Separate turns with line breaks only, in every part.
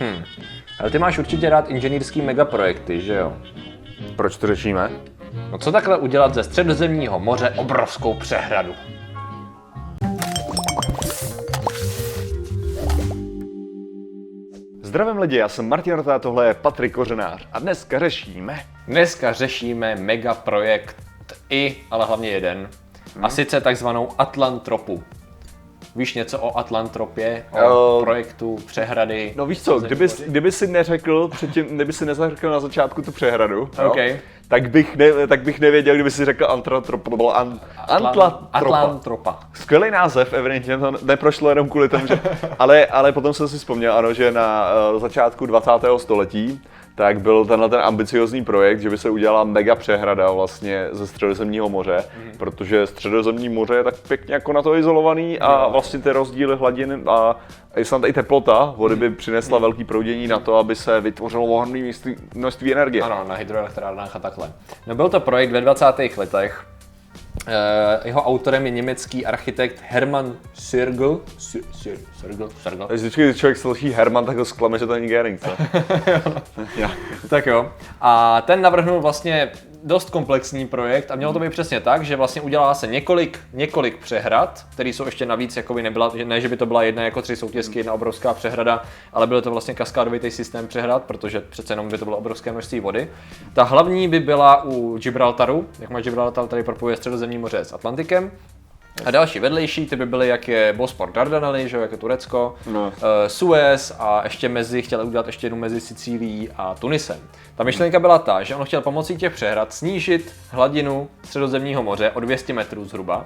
Hm. Ale ty máš určitě rád inženýrský megaprojekty, že jo?
Proč to řešíme?
No co takhle udělat ze středozemního moře obrovskou přehradu?
Zdravím lidi, já jsem Martin Rota, tohle je Patrik Kořenář a dneska řešíme...
Dneska řešíme megaprojekt i, ale hlavně jeden. A sice takzvanou Atlantropu. Víš něco o Atlantropě, o
Eh,
projektu přehrady?
No víš co, kdyby, kdyby si neřekl předtím, kdyby si nezařekl na začátku tu přehradu, jo,
OK.
tak, bych ne, tak bych nevěděl, kdyby si řekl bylo an, Antlatropa.
Atlantropa.
Skvělý název, evidentně to neprošlo jenom kvůli tomu, že, ale, ale potom jsem si vzpomněl, ano, že na uh, začátku 20. století tak byl tenhle ten ambiciozní projekt, že by se udělala mega přehrada vlastně ze středozemního moře, mm. protože středozemní moře je tak pěkně jako na to izolovaný a vlastně ty rozdíly hladin a i snad i teplota vody by přinesla velký proudění na to, aby se vytvořilo ohromné množství, množství energie.
Ano, na hydroelektrárnách a takhle. No byl to projekt ve 20. letech. Eh, jeho autorem je německý architekt Hermann Sirgl. Sir, Sir, Sirgl, Sirgl.
Když vždycky když člověk slyší Herman, tak ho zklame, že to není Gering, co?
Tak jo. A ten navrhnul vlastně dost komplexní projekt a mělo to být přesně tak, že vlastně udělá se několik, několik přehrad, které jsou ještě navíc, jako by nebyla, ne, že by to byla jedna jako tři soutězky, jedna obrovská přehrada, ale byl to vlastně kaskádovitý systém přehrad, protože přece jenom by to bylo obrovské množství vody. Ta hlavní by byla u Gibraltaru, jak má Gibraltar tady propojuje středozemní moře s Atlantikem, a další vedlejší, ty by byly, jak je Bospor Dardanely, že jo, jak je Turecko,
No.
uh, Suez a ještě mezi, chtěl udělat ještě jednu mezi Sicílií a Tunisem. Ta myšlenka byla ta, že on chtěl pomocí těch přehrad snížit hladinu středozemního moře o 200 metrů zhruba,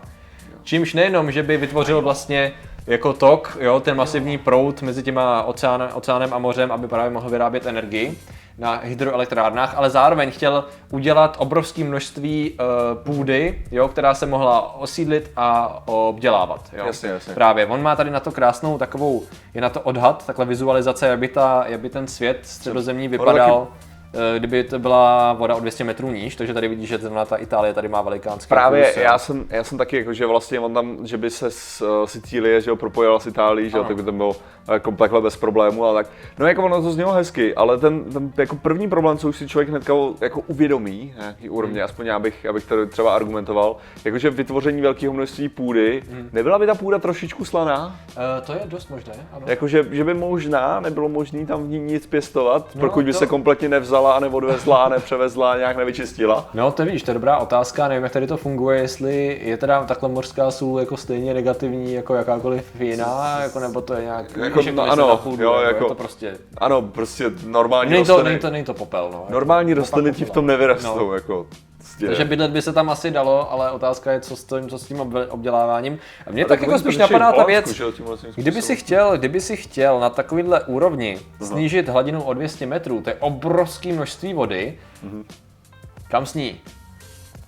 čímž nejenom, že by vytvořil vlastně jako tok, jo, ten masivní proud mezi těma oceán, oceánem a mořem, aby právě mohl vyrábět energii na hydroelektrárnách, ale zároveň chtěl udělat obrovské množství uh, půdy, jo, která se mohla osídlit a obdělávat. Jo.
Jasně, jasně.
Právě, on má tady na to krásnou takovou, je na to odhad, takhle vizualizace, jak by, ta, jak by ten svět středozemní vypadal, eh, kdyby to byla voda o 200 metrů níž, takže tady vidíš, že zrovna ta Itálie tady má velikánský
Právě
kus,
já jsem, já jsem taky jako, že vlastně on tam, že by se z uh, Sicílie, že jo, propojila s Itálií, že jo, tak by to bylo jako takhle bez problémů, ale tak, no jako ono to znělo hezky, ale ten, ten jako první problém, co už si člověk hnedka jako uvědomí, nějaký úrovni, aspoň já bych, abych tady třeba argumentoval, jakože vytvoření velkého množství půdy, nebyla by ta půda trošičku slaná?
Eh, to je dost možné, ano.
Jakože, že by možná nebylo možné tam v ní nic pěstovat,
No,
pokud by
to-
se kompletně nevzala a neodvezla a nepřevezla a nějak nevyčistila.
No to víš, to je dobrá otázka, nevím jak tady to funguje, jestli je teda takhle mořská sůl jako stejně negativní jako jakákoliv jiná, jako nebo to je nějak,
Jako,
víš, jak
no
to myslí
ano,
na půdu,
jo, jako-
je to prostě,
Ano, prostě normální
není to,
rostliny.
není to, není to popel, no.
Normální
Jako
rostliny ti v tom nevyrostou,
No.
jako. prostě.
Takže bydlet by se tam asi dalo, ale otázka je, co s tím, co s tím obděláváním. A mě
A
tak
tak
jako spíš napadá ta věc,
že tím
kdyby si chtěl, kdyby si chtěl na takovýhle úrovni snížit hladinu o 200 metrů, to je obrovské množství vody,
Mhm.
kam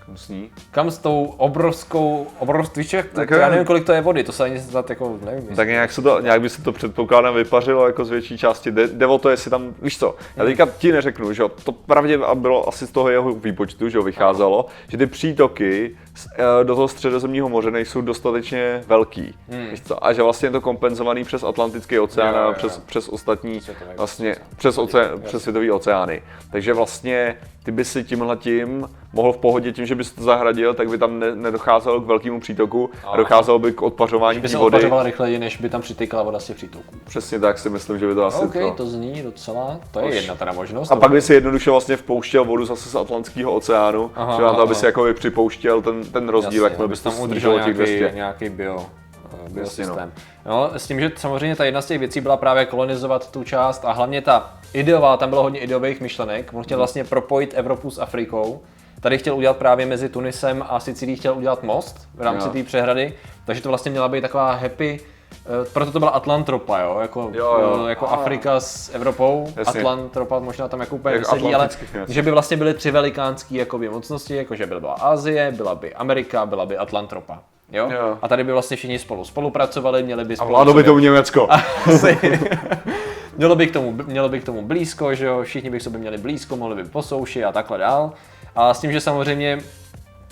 s ní?
Kam sní?
Kam s tou obrovskou, obrovskou, jak, tak
Tak
já nevím, kolik to je vody, to se ani snad jako, nevím.
Tak nějak, se to, nějak by se to předpokládám vypařilo jako z větší části. Jde, jde o to, jestli tam, víš co, já teďka ti neřeknu, že to pravdě bylo asi z toho jeho výpočtu, že vycházelo, že ty přítoky eh, do toho středozemního moře nejsou dostatečně velký, víš co, a že vlastně je to kompenzovaný přes Atlantický oceán a přes, přes ostatní, vlastně, přes, oce, přes světový oceány. Takže vlastně ty by si tímhle tím mohl v pohodě tím, že bys to zahradil, tak by tam ne, nedocházelo k velkému přítoku a docházelo by k odpařování
by se
vody.
odpařoval rychleji, než by tam přitýkala voda z těch přítoků.
Přesně tak si myslím, že by to asi
OK,
to.
to zní docela, to je
Už.
jedna teda možnost.
A pak by si jednoduše vlastně vpouštěl vodu zase z Atlantského oceánu,
Aha,
že na to, aby
aha.
si jako připouštěl ten, ten rozdíl, jakmile bys
tam udržel
těch
nějaký,
200.
nějaký bio, eh, biosystém.
no.
No, s tím, že samozřejmě ta jedna z těch věcí byla právě kolonizovat tu část a hlavně ta ideová, tam bylo hodně ideových myšlenek. On chtěl vlastně propojit Evropu s Afrikou. Tady chtěl udělat právě mezi Tunisem a Sicílií chtěl udělat most v rámci té přehrady, takže to vlastně měla být taková happy, eh, proto to byla Atlantropa, jo, jako,
Jo, jo.
eh, jako Afrika s Evropou,
Jasně.
Atlantropa možná tam jako úplně
Jak
nesedí, ale
jasně.
že by vlastně byly tři velikánské jakoby, mocnosti, jakože by byla Asie, byla by Amerika, byla by Atlantropa. Jo?
Jo.
A tady by vlastně všichni spolu spolupracovali, měli by
A
spolu
vládlo by to Německo.
Asi. mělo, by k tomu, mělo by k tomu blízko, že jo, všichni by k sobě měli blízko, mohli by po souši a takhle dál. A s tím, že samozřejmě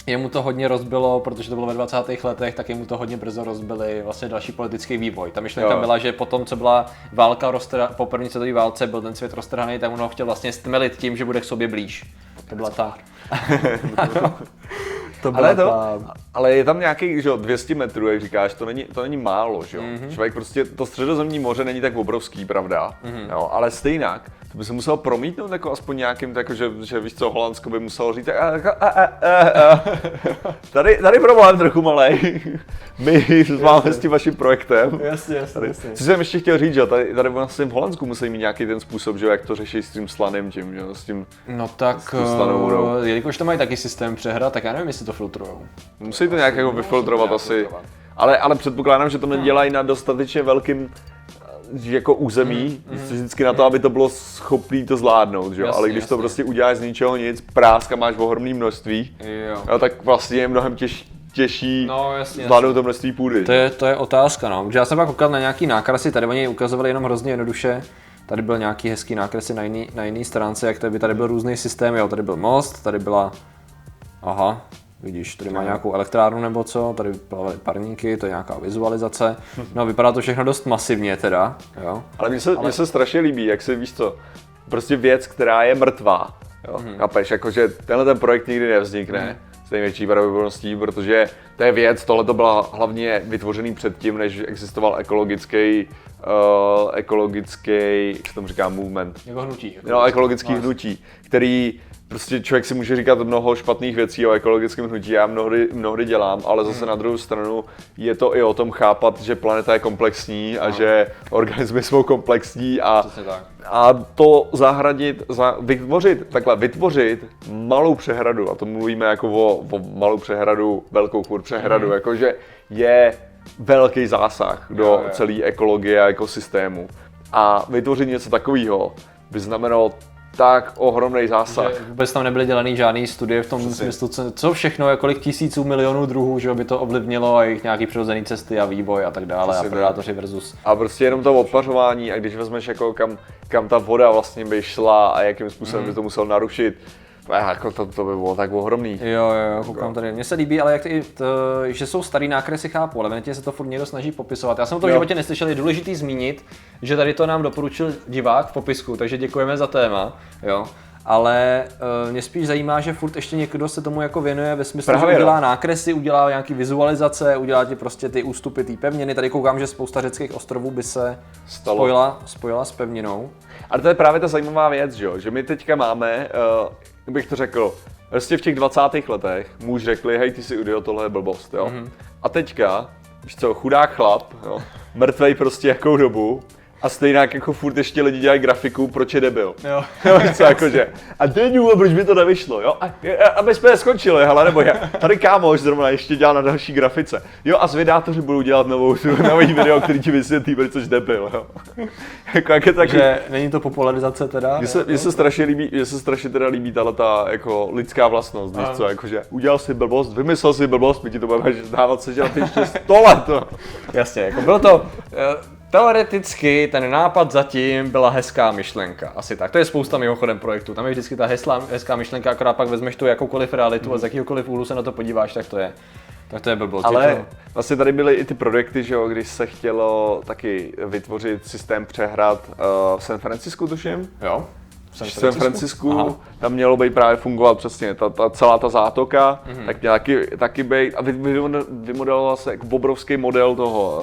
jemu to hodně rozbilo, protože to bylo ve 20. letech, tak jemu to hodně brzo rozbili vlastně další politický vývoj. Ta myšlenka
Jo.
byla, že potom, co byla válka roztra... po první světové válce, byl ten svět roztrhaný, tak on ho chtěl vlastně stmelit tím, že bude k sobě blíž. To byla ta... to
Ale, to,
ta...
ale je tam nějaký, že jo, 200 metrů, jak říkáš, to není, to není málo, že jo.
Mhm.
Mm-hmm. Člověk prostě, to středozemní moře není tak obrovský, pravda,
Mhm.
mm-hmm. jo, ale stejnak, to by se musel promítnout jako aspoň nějakým, jako, že, že víš co, Holandsko by muselo říct, a, a, a, a, a. Tady, tady problém trochu malej, my máme s tím vaším projektem.
Jasně, jasně,
Tady, co jsem ještě chtěl říct, že tady, tady vlastně v Holandsku musí mít nějaký ten způsob, že jo, jak to řeší s tím slaným tím, že jo, s tím,
No tak,
tu slanou vodou.
eh, jelikož to mají taky systém přehra, tak já nevím, jestli to filtrujou.
Musí to nějak jako vyfiltrovat asi. Ale, ale předpokládám, že to nedělají na dostatečně velkým eh, jako území, mm, vždycky na to, aby to bylo schopný to zvládnout, že jo?
Jasně,
Ale když to
jasně.
prostě uděláš z ničeho nic, práska máš ohromné množství,
Jo.
jo, tak vlastně je mnohem těž, těžší
No, jasně,
zvládnout to množství půdy.
To je, to je otázka, no. Protože já jsem pak koukal na nějaký nákresy, tady oni ukazovali jenom hrozně jednoduše. Tady byl nějaký hezký nákresy na jiný, na jiný stránce, jak tady, tady byl různý systém, jo, tady byl most, tady byla, aha, vidíš, tady má nějakou elektrárnu nebo co, tady plavaly parníky, to je nějaká vizualizace. No, vypadá to všechno dost masivně teda, jo.
Ale mně se, ale... mně se strašně líbí, jak se víš co, prostě věc, která je mrtvá. Jo?
Mhm.
Mm. Chápeš, jakože tenhle ten projekt nikdy nevznikne. Mm. S největší pravděpodobností, protože to je věc, tohle to byla hlavně vytvořený předtím, než existoval ekologický, uh, ekologický, jak se tomu říká, movement.
Jako hnutí. Jako
No, ekologický hnutí, který prostě člověk si může říkat mnoho špatných věcí o ekologickém hnutí, já mnohdy, mnohdy dělám, ale zase na druhou stranu je to i o tom chápat, že planeta je komplexní a že organismy jsou komplexní a, a to zahradit, za, vytvořit, takhle vytvořit malou přehradu, a to mluvíme jako o, o malou přehradu, velkou furt přehradu, mm. jakože je velký zásah do
Jo, jo.
celé ekologie a ekosystému. A vytvořit něco takového by znamenalo tak ohromný zásah.
Že vůbec tam nebyly dělaný žádný studie v tom
Přesně.
smyslu, co, co všechno, jako kolik tisíců milionů druhů, že by to ovlivnilo a jejich nějaký přirozený cesty a vývoj a tak dále
Přesně
a predátoři versus.
A prostě jenom to opařování a když vezmeš jako kam, kam ta voda vlastně by šla a jakým způsobem by to musel narušit, jako to, to by bylo tak ohromný.
Jo, jo, jo, koukám tady. Mně se líbí, ale jak ty, to, že jsou starý nákresy, chápu, ale netě se to furt někdo snaží popisovat. Já jsem to v životě neslyšel, je důležitý zmínit, že tady to nám doporučil divák v popisku, takže děkujeme za téma, jo. Ale uh, mě spíš zajímá, že furt ještě někdo se tomu jako věnuje ve smyslu,
Právě,
že udělá
no.
nákresy, udělá nějaký vizualizace, udělá ti prostě ty ústupy té pevniny. Tady koukám, že spousta řeckých ostrovů by se
Stalo.
spojila, spojila s pevninou.
Ale to je právě ta zajímavá věc, že, jo? že my teďka máme, uh, bych to řekl, prostě v těch 20. letech muž řekli, hej, ty si idiot, tohle je blbost, jo. Mm-hmm. A teďka, víš co, chudák chlap, jo, mrtvej prostě jakou dobu, a stejně jako furt ještě lidi dělají grafiku, proč je debil.
Jo.
Co, jakože. A teď důvod, proč by to nevyšlo, jo? A, a, aby jsme skončili, hele, nebo já, tady kámoš zrovna ještě dělá na další grafice. Jo, a zvědátoři budou dělat novou, nový video, který ti vysvětlí, proč jsi debil, jo. jako, jak je taky,
Takže není to popularizace teda?
mně se, mně se strašně líbí, mně se strašně teda líbí tahle ta jako lidská vlastnost, víš co, jakože udělal si blbost, vymyslel si blbost, my ti to budeme dávat sežrat ještě 100 let, no.
Jasně, jako bylo to, eh, teoreticky ten nápad zatím byla hezká myšlenka, asi tak. To je spousta mimochodem projektů, tam je vždycky ta hezlá, hezká myšlenka, akorát pak vezmeš tu jakoukoliv realitu a z jakýhokoliv úhlu se na to podíváš, tak to je, tak to je blbost.
Ale
to,
vlastně tady byly i ty projekty, že jo, když se chtělo taky vytvořit systém přehrad uh, v San Francisku, tuším.
jo, v
V San Francisku,
Aha.
tam mělo být právě fungovat přesně ta, ta celá ta zátoka,
Mhm.
mm-hmm. tak měla taky, taky být a vy- vy- vymodeloval se jako obrovský model toho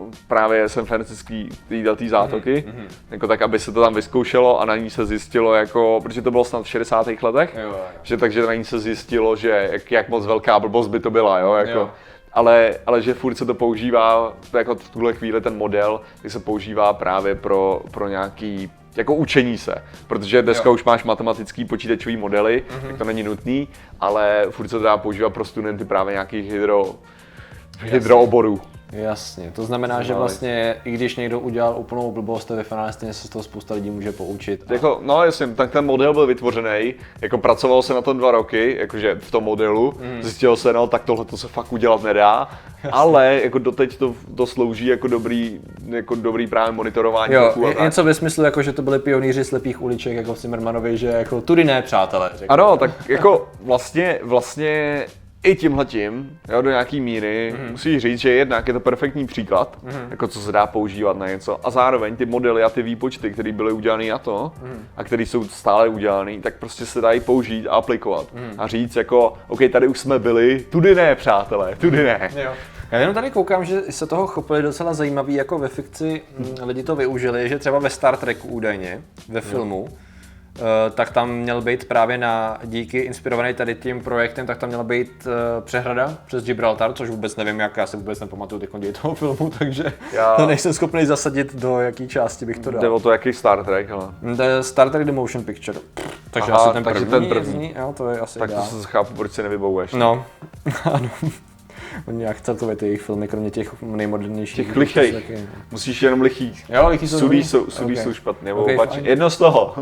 uh, právě San Franciský této zátoky,
Mhm,
mm-hmm. jako tak, aby se to tam vyzkoušelo a na ní se zjistilo jako, protože to bylo snad v 60. letech,
Jo, jo,
že takže na ní se zjistilo, že jak, jak moc velká blbost by to byla, jo, jako.
Jo.
Ale, ale že furt se to používá, to jako v tuhle chvíli ten model, který se používá právě pro, pro nějaký jako učení se, protože dneska
Jo.
už máš matematický počítačový modely,
Mhm.
mm-hmm. tak to není nutný, ale furt se to dá používat pro studenty právě nějakých hydro, hydrooborů.
Jasně, to znamená, že vlastně i když někdo udělal úplnou blbost, tak ve finále stejně se z toho spousta lidí může poučit. A-
Jako, no jasně, tak ten model byl vytvořený, jako pracovalo se na tom dva roky, jakože v tom modelu, mm. zjistilo se, no tak tohle to se fakt udělat nedá, ale jako doteď to, to slouží jako dobrý, jako dobrý právě monitorování
Jo, je- něco ve smyslu, jako, že to byli pionýři slepých uliček, jako v Zimmermanovi, že jako tudy ne, přátelé. Řekl.
Ano, tak jako vlastně, vlastně i tímhletím, jo, do nějaký míry, mm-hmm. musíš říct, že jednak je to perfektní příklad, mm-hmm. jako co se dá používat na něco, a zároveň ty modely a ty výpočty, které byly udělané na to, mm-hmm. a které jsou stále udělané, tak prostě se dají použít a aplikovat. Mm-hmm. A říct jako, OK, tady už jsme byli, tudy ne, přátelé, tudy ne.
Jo. Já jenom tady koukám, že se toho chopili docela zajímavý, jako ve fikci mm, lidi to využili, že třeba ve Star Treku údajně, ve filmu, tak tam měl být právě na, díky inspirovaný tady tím projektem, tak tam měla být eh, přehrada přes Gibraltar, což vůbec nevím, jak já si vůbec nepamatuju teď ději toho filmu, takže
Já-
to nejsem schopný zasadit, do jaký části bych to
Jde
dal.
o to, jaký Star Trek, ale.
To je Star Trek The Motion Picture. Takže
Aha,
asi ten
takže
první,
ten první.
Jediný, jo, to je asi
Tak to
ideál.
se chápu, proč si nevybavuješ.
No, ano. Oni nějak celkově ty jejich filmy, kromě těch nejmodernějších.
Těch lichých.
taky-
Musíš jenom lichý.
Jo, lichý jsou
Sudí jsou, sudí
Ok.
jsou špatně,
Ok,
okay, jedno z toho.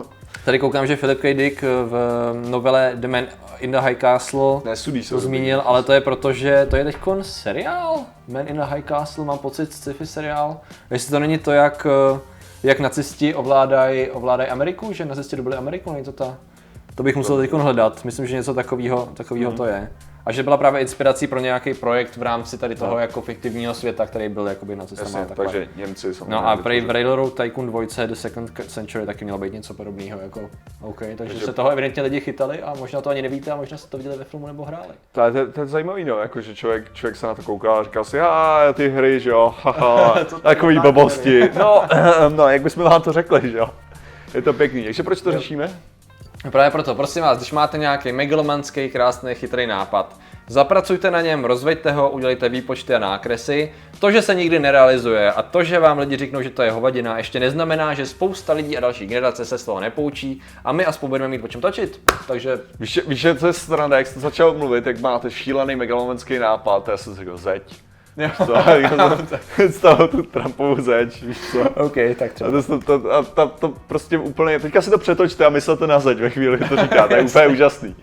Tady koukám, že Philip K. Dick v novele The Man in the High Castle
Ne, sudí
to zmínil, ale to je proto, že to je teď seriál. Man in the High Castle, mám pocit, sci-fi seriál. Jestli to není to, jak, eh, jak nacisti ovládají ovládaj Ameriku, že nacisti dobili Ameriku, není to ta? To bych musel teď hledat, myslím, že něco takového takovýho
Mhm.
to je. A že byla právě inspirací pro nějaký projekt v rámci tady toho jako fiktivního světa, který byl jakoby nacistama. a
No. Jasně, takže Němci samozřejmě.
No a prej v. Railroad Tycoon 2 The Second Century taky mělo být něco podobného. Jako, OK, takže,
Takže-
se toho evidentně lidi chytali a možná to ani nevíte a možná jste to viděli ve filmu nebo hráli.
To je, to, je- to je zajímavý, no, jako, že člověk, člověk se na to kouká a říká si, a ty hry, že jo, takový blbosti. No, no, jak bychom vám to řekli, že jo. Je to pěkný. Takže proč to řešíme?
Právě proto, prosím vás, když máte nějaký megalomanský, krásný, chytrý nápad, zapracujte na něm, rozveďte ho, udělejte výpočty a nákresy. To, že se nikdy nerealizuje a to, že vám lidi řeknou, že to je hovadina, ještě neznamená, že spousta lidí a další generace se z toho nepoučí a my aspoň budeme mít o čem točit. Takže
Víš, víš, že to je strana, jak jste začal mluvit, jak máte šílený megalomanský nápad, já jsem řekl, zeď. Co? Z toho tu Trumpovu zeď, víš co?
OK, tak třeba.
A to, to, to, a ta, to prostě úplně, teďka si to přetočte a myslete na zeď ve chvíli, kdy to říkáte, to je úplně úžasný.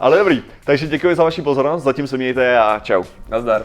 Ale dobrý, takže děkuji za vaši pozornost, zatím se mějte a čau.
Nazdar.